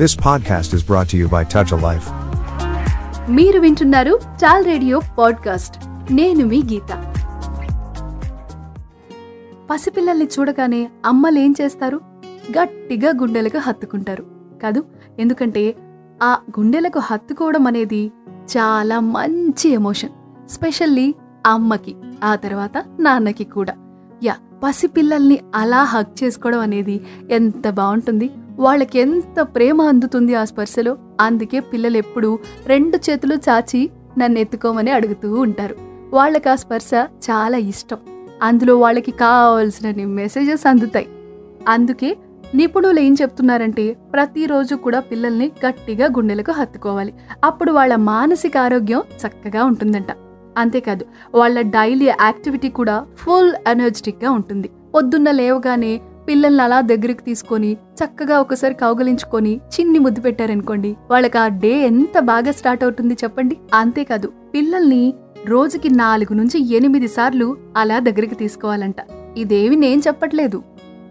This podcast is brought to you by Touch a Life. మీరు వింటున్నారు చాల్ radio podcast నేను మీ గీత. పసిపిల్లల్ని చూడగానే అమ్మలు ఏం చేస్తారు? గట్టిగా గుండెలకు హత్తుకుంటారు. కాదు ఎందుకంటే ఆ గుండెలకు హత్తుకోవడం అనేది చాలా మంచి ఎమోషన్. స్పెషల్లీ అమ్మకి ఆ తర్వాత నాన్నకి కూడా. యా పసిపిల్లల్ని అలా హక్ చేసుకోవడం అనేది ఎంత బాగుంటుంది? వాళ్ళకి ఎంత ప్రేమ అందుతుంది ఆ స్పర్శలో? అందుకే పిల్లలు ఎప్పుడూ రెండు చేతులు చాచి నన్ను ఎత్తుకోమని అడుగుతూ ఉంటారు. వాళ్ళకి ఆ స్పర్శ చాలా ఇష్టం. అందులో వాళ్ళకి కావాల్సినన్ని మెసేజెస్ అందుతాయి. అందుకే నిపుణులు ఏం చెప్తున్నారంటే ప్రతిరోజు కూడా పిల్లల్ని గట్టిగా గుండెలకు హత్తుకోవాలి. అప్పుడు వాళ్ళ మానసిక ఆరోగ్యం చక్కగా ఉంటుందంట. అంతేకాదు వాళ్ళ డైలీ యాక్టివిటీ కూడా ఫుల్ ఎనర్జెటిక్గా ఉంటుంది. పొద్దున్న లేవగానే పిల్లల్ని అలా దగ్గరికి తీసుకొని చక్కగా ఒకసారి కౌగలించుకొని చిన్ని ముద్దు పెట్టారనుకోండి వాళ్ళకి ఆ డే ఎంత బాగా స్టార్ట్ అవుతుంది చెప్పండి? అంతేకాదు పిల్లల్ని రోజుకి నాలుగు నుంచి ఎనిమిది సార్లు అలా దగ్గరికి తీసుకోవాలంట. ఇదేమి నేను చెప్పట్లేదు.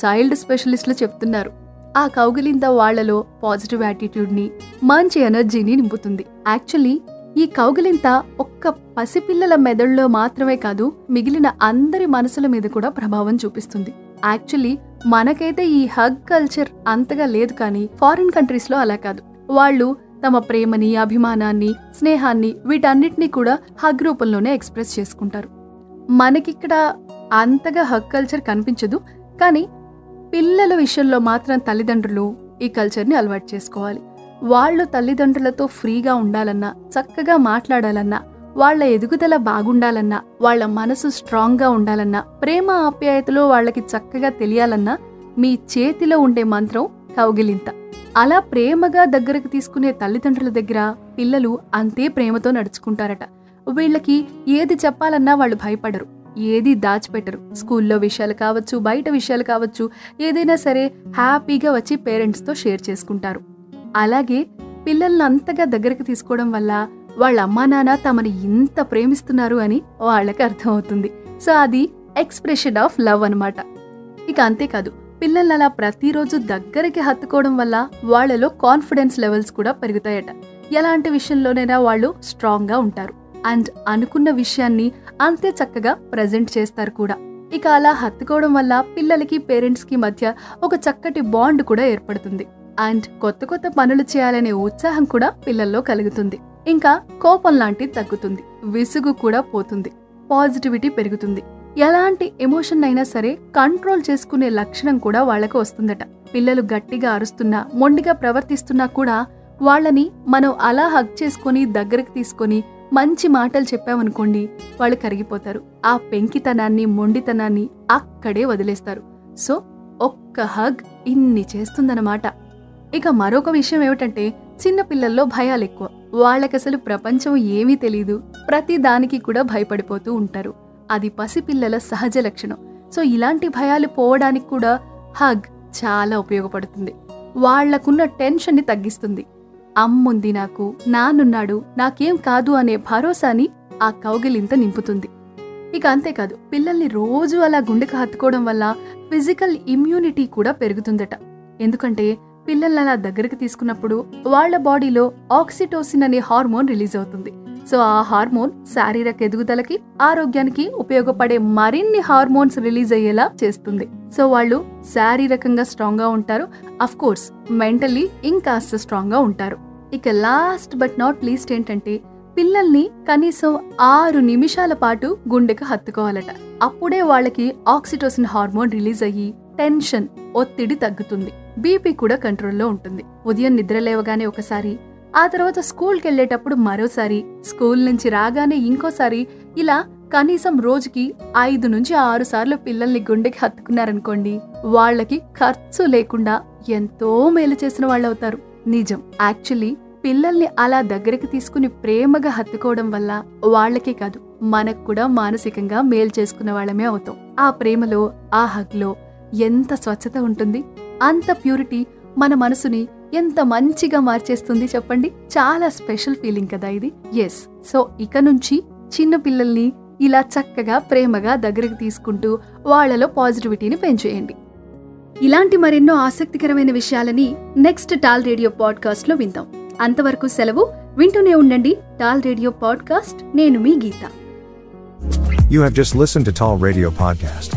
చైల్డ్ స్పెషలిస్టులు చెప్తున్నారు. ఆ కౌగిలింత వాళ్ళలో పాజిటివ్ యాటిట్యూడ్ని మంచి ఎనర్జీని నింపుతుంది. యాక్చువల్లీ ఈ కౌగిలింత ఒక్క పసిపిల్లల మెదడులో మాత్రమే కాదు మిగిలిన అందరి మనసుల మీద కూడా ప్రభావం చూపిస్తుంది. యాక్చువల్లీ మనకైతే ఈ హగ్ కల్చర్ అంతగా లేదు కానీ ఫారిన్ కంట్రీస్లో అలా కాదు. వాళ్ళు తమ ప్రేమని అభిమానాన్ని స్నేహాన్ని వీటన్నిటినీ కూడా హగ్ రూపంలోనే ఎక్స్ప్రెస్ చేసుకుంటారు. మనకిక్కడ అంతగా హగ్ కల్చర్ కనిపించదు కానీ పిల్లల విషయంలో మాత్రం తల్లిదండ్రులు ఈ కల్చర్ని అలవాటు చేసుకోవాలి. వాళ్ళు తల్లిదండ్రులతో ఫ్రీగా ఉండాలన్నా చక్కగా మాట్లాడాలన్నా వాళ్ళ ఎదుగుదల బాగుండాలన్నా వాళ్ళ మనసు స్ట్రాంగ్గా ఉండాలన్నా ప్రేమ ఆప్యాయతలో వాళ్ళకి చక్కగా తెలియాలన్నా మీ చేతిలో ఉండే మంత్రం కౌగిలింత. అలా ప్రేమగా దగ్గరకు తీసుకునే తల్లిదండ్రుల దగ్గర పిల్లలు అంతే ప్రేమతో నడుచుకుంటారట. వీళ్ళకి ఏది చెప్పాలన్నా వాళ్ళు భయపడరు. ఏది దాచిపెట్టరు. స్కూల్లో విషయాలు కావచ్చు బయట విషయాలు కావచ్చు ఏదైనా సరే హ్యాపీగా వచ్చి పేరెంట్స్తో షేర్ చేసుకుంటారు. అలాగే పిల్లల్ని అంతగా దగ్గరకు తీసుకోవడం వల్ల వాళ్ళ అమ్మా నాన్న తమని ఇంత ప్రేమిస్తున్నారు అని వాళ్ళకి అర్థమవుతుంది. సో అది ఎక్స్ప్రెషన్ ఆఫ్ లవ్ అనమాట ఇక అంతేకాదు పిల్లల్ని అలా ప్రతిరోజు దగ్గరికి హత్తుకోవడం వల్ల వాళ్ళలో కాన్ఫిడెన్స్ లెవెల్స్ కూడా పెరుగుతాయట. ఎలాంటి విషయంలోనైనా వాళ్ళు స్ట్రాంగ్గా ఉంటారు. అండ్ అనుకున్న విషయాన్ని అంతే చక్కగా ప్రజెంట్ చేస్తారు కూడా. ఇక అలా హత్తుకోవడం వల్ల పిల్లలకి పేరెంట్స్కి మధ్య ఒక చక్కటి బాండ్ కూడా ఏర్పడుతుంది. అండ్ కొత్త కొత్త పనులు చేయాలనే ఉత్సాహం కూడా పిల్లల్లో కలుగుతుంది. ఇంకా కోపం లాంటిది తగ్గుతుంది. విసుగు కూడా పోతుంది. పాజిటివిటీ పెరుగుతుంది. ఎలాంటి ఎమోషన్ అయినా సరే కంట్రోల్ చేసుకునే లక్షణం కూడా వాళ్ళకు వస్తుందట. పిల్లలు గట్టిగా అరుస్తున్నా మొండిగా ప్రవర్తిస్తున్నా కూడా వాళ్ళని మనం అలా హగ్ చేసుకొని దగ్గరికి తీసుకొని మంచి మాటలు చెప్పామనుకోండి వాళ్ళు కరిగిపోతారు. ఆ పెంకితనాన్ని మొండితనాన్ని అక్కడే వదిలేస్తారు. సో ఒక్క హగ్ ఇన్ని చేస్తుందన్నమాట. ఇక మరొక విషయం ఏమిటంటే చిన్న పిల్లల్లో భయాలు ఎక్కువ. వాళ్ళకసలు ప్రపంచం ఏమీ తెలీదు. ప్రతి దానికి కూడా భయపడిపోతూ ఉంటారు. అది పసిపిల్లల సహజ లక్షణం. సో ఇలాంటి భయాలు పోవడానికి కూడా హగ్ చాలా ఉపయోగపడుతుంది. వాళ్ళకున్న టెన్షన్ని తగ్గిస్తుంది. అమ్ముంది నాకు నానున్నాడు నాకేం కాదు అనే భరోసాని ఆ కౌగిలింత నింపుతుంది. ఇక అంతేకాదు పిల్లల్ని రోజు అలా గుండెకు హత్తుకోవడం వల్ల ఫిజికల్ ఇమ్యూనిటీ కూడా పెరుగుతుందట. ఎందుకంటే పిల్లల్ని అలా దగ్గరికి తీసుకున్నప్పుడు వాళ్ళ బాడీలో ఆక్సిటోసిన్ అనే హార్మోన్ రిలీజ్ అవుతుంది. సో ఆ హార్మోన్ శారీరక ఎదుగుదలకి ఆరోగ్యానికి ఉపయోగపడే మరిన్ని హార్మోన్స్ రిలీజ్ అయ్యేలా చేస్తుంది. సో వాళ్ళు శారీరకంగా స్ట్రాంగ్గా ఉంటారు. అఫ్ కోర్స్ మెంటల్లీ ఇంకాస్త స్ట్రాంగ్గా ఉంటారు. ఇక లాస్ట్ బట్ నాట్ లీస్ట్ ఏంటంటే పిల్లల్ని కనీసం ఆరు నిమిషాల పాటు గుండెకు హత్తుకోవాలట. అప్పుడే వాళ్ళకి ఆక్సిటోసిన్ హార్మోన్ రిలీజ్ అయ్యి టెన్షన్ ఒత్తిడి తగ్గుతుంది. బీపీ కూడా కంట్రోల్లో ఉంటుంది. ఉదయం నిద్ర లేవగానే ఒకసారి ఆ తర్వాత స్కూల్కి వెళ్ళేటప్పుడు మరోసారి స్కూల్ నుంచి రాగానే ఇంకోసారి ఇలా కనీసం రోజుకి ఐదు నుంచి ఆరు సార్లు పిల్లల్ని గుండెకి హత్తుకున్నారనుకోండి వాళ్ళకి ఖర్చు లేకుండా ఎంతో మేలు చేసిన వాళ్ళు అవుతారు నిజం యాక్చువల్లీ పిల్లల్ని అలా దగ్గరికి తీసుకుని ప్రేమగా హత్తుకోవడం వల్ల వాళ్ళకే కాదు మనకు కూడా మానసికంగా మేలు చేసుకున్న వాళ్ళమే అవుతాం. ఆ ప్రేమలో ఆ హగ్లో ఎంత స్వచ్ఛత ఉంటుంది? అంత ప్యూరిటీ మన మనసుని ఎంత మంచిగా మార్చేస్తుంది చెప్పండి. చాలా స్పెషల్ ఫీలింగ్ కదా ఇది. ఎస్ సో ఇక నుంచి చిన్న పిల్లల్ని ఇలా చక్కగా ప్రేమగా దగ్గరికి తీసుకుంటూ వాళ్ళలో పాజిటివిటీని పెంచేయండి. ఇలాంటి మరెన్నో ఆసక్తికరమైన విషయాలని నెక్స్ట్ టాల్ రేడియో పాడ్కాస్ట్లో విందాం. అంతవరకు సెలవు. వింటూనే ఉండండి. Tall radio podcast. నేను మీ Geetha. You have just listened to Tall Radio Podcast.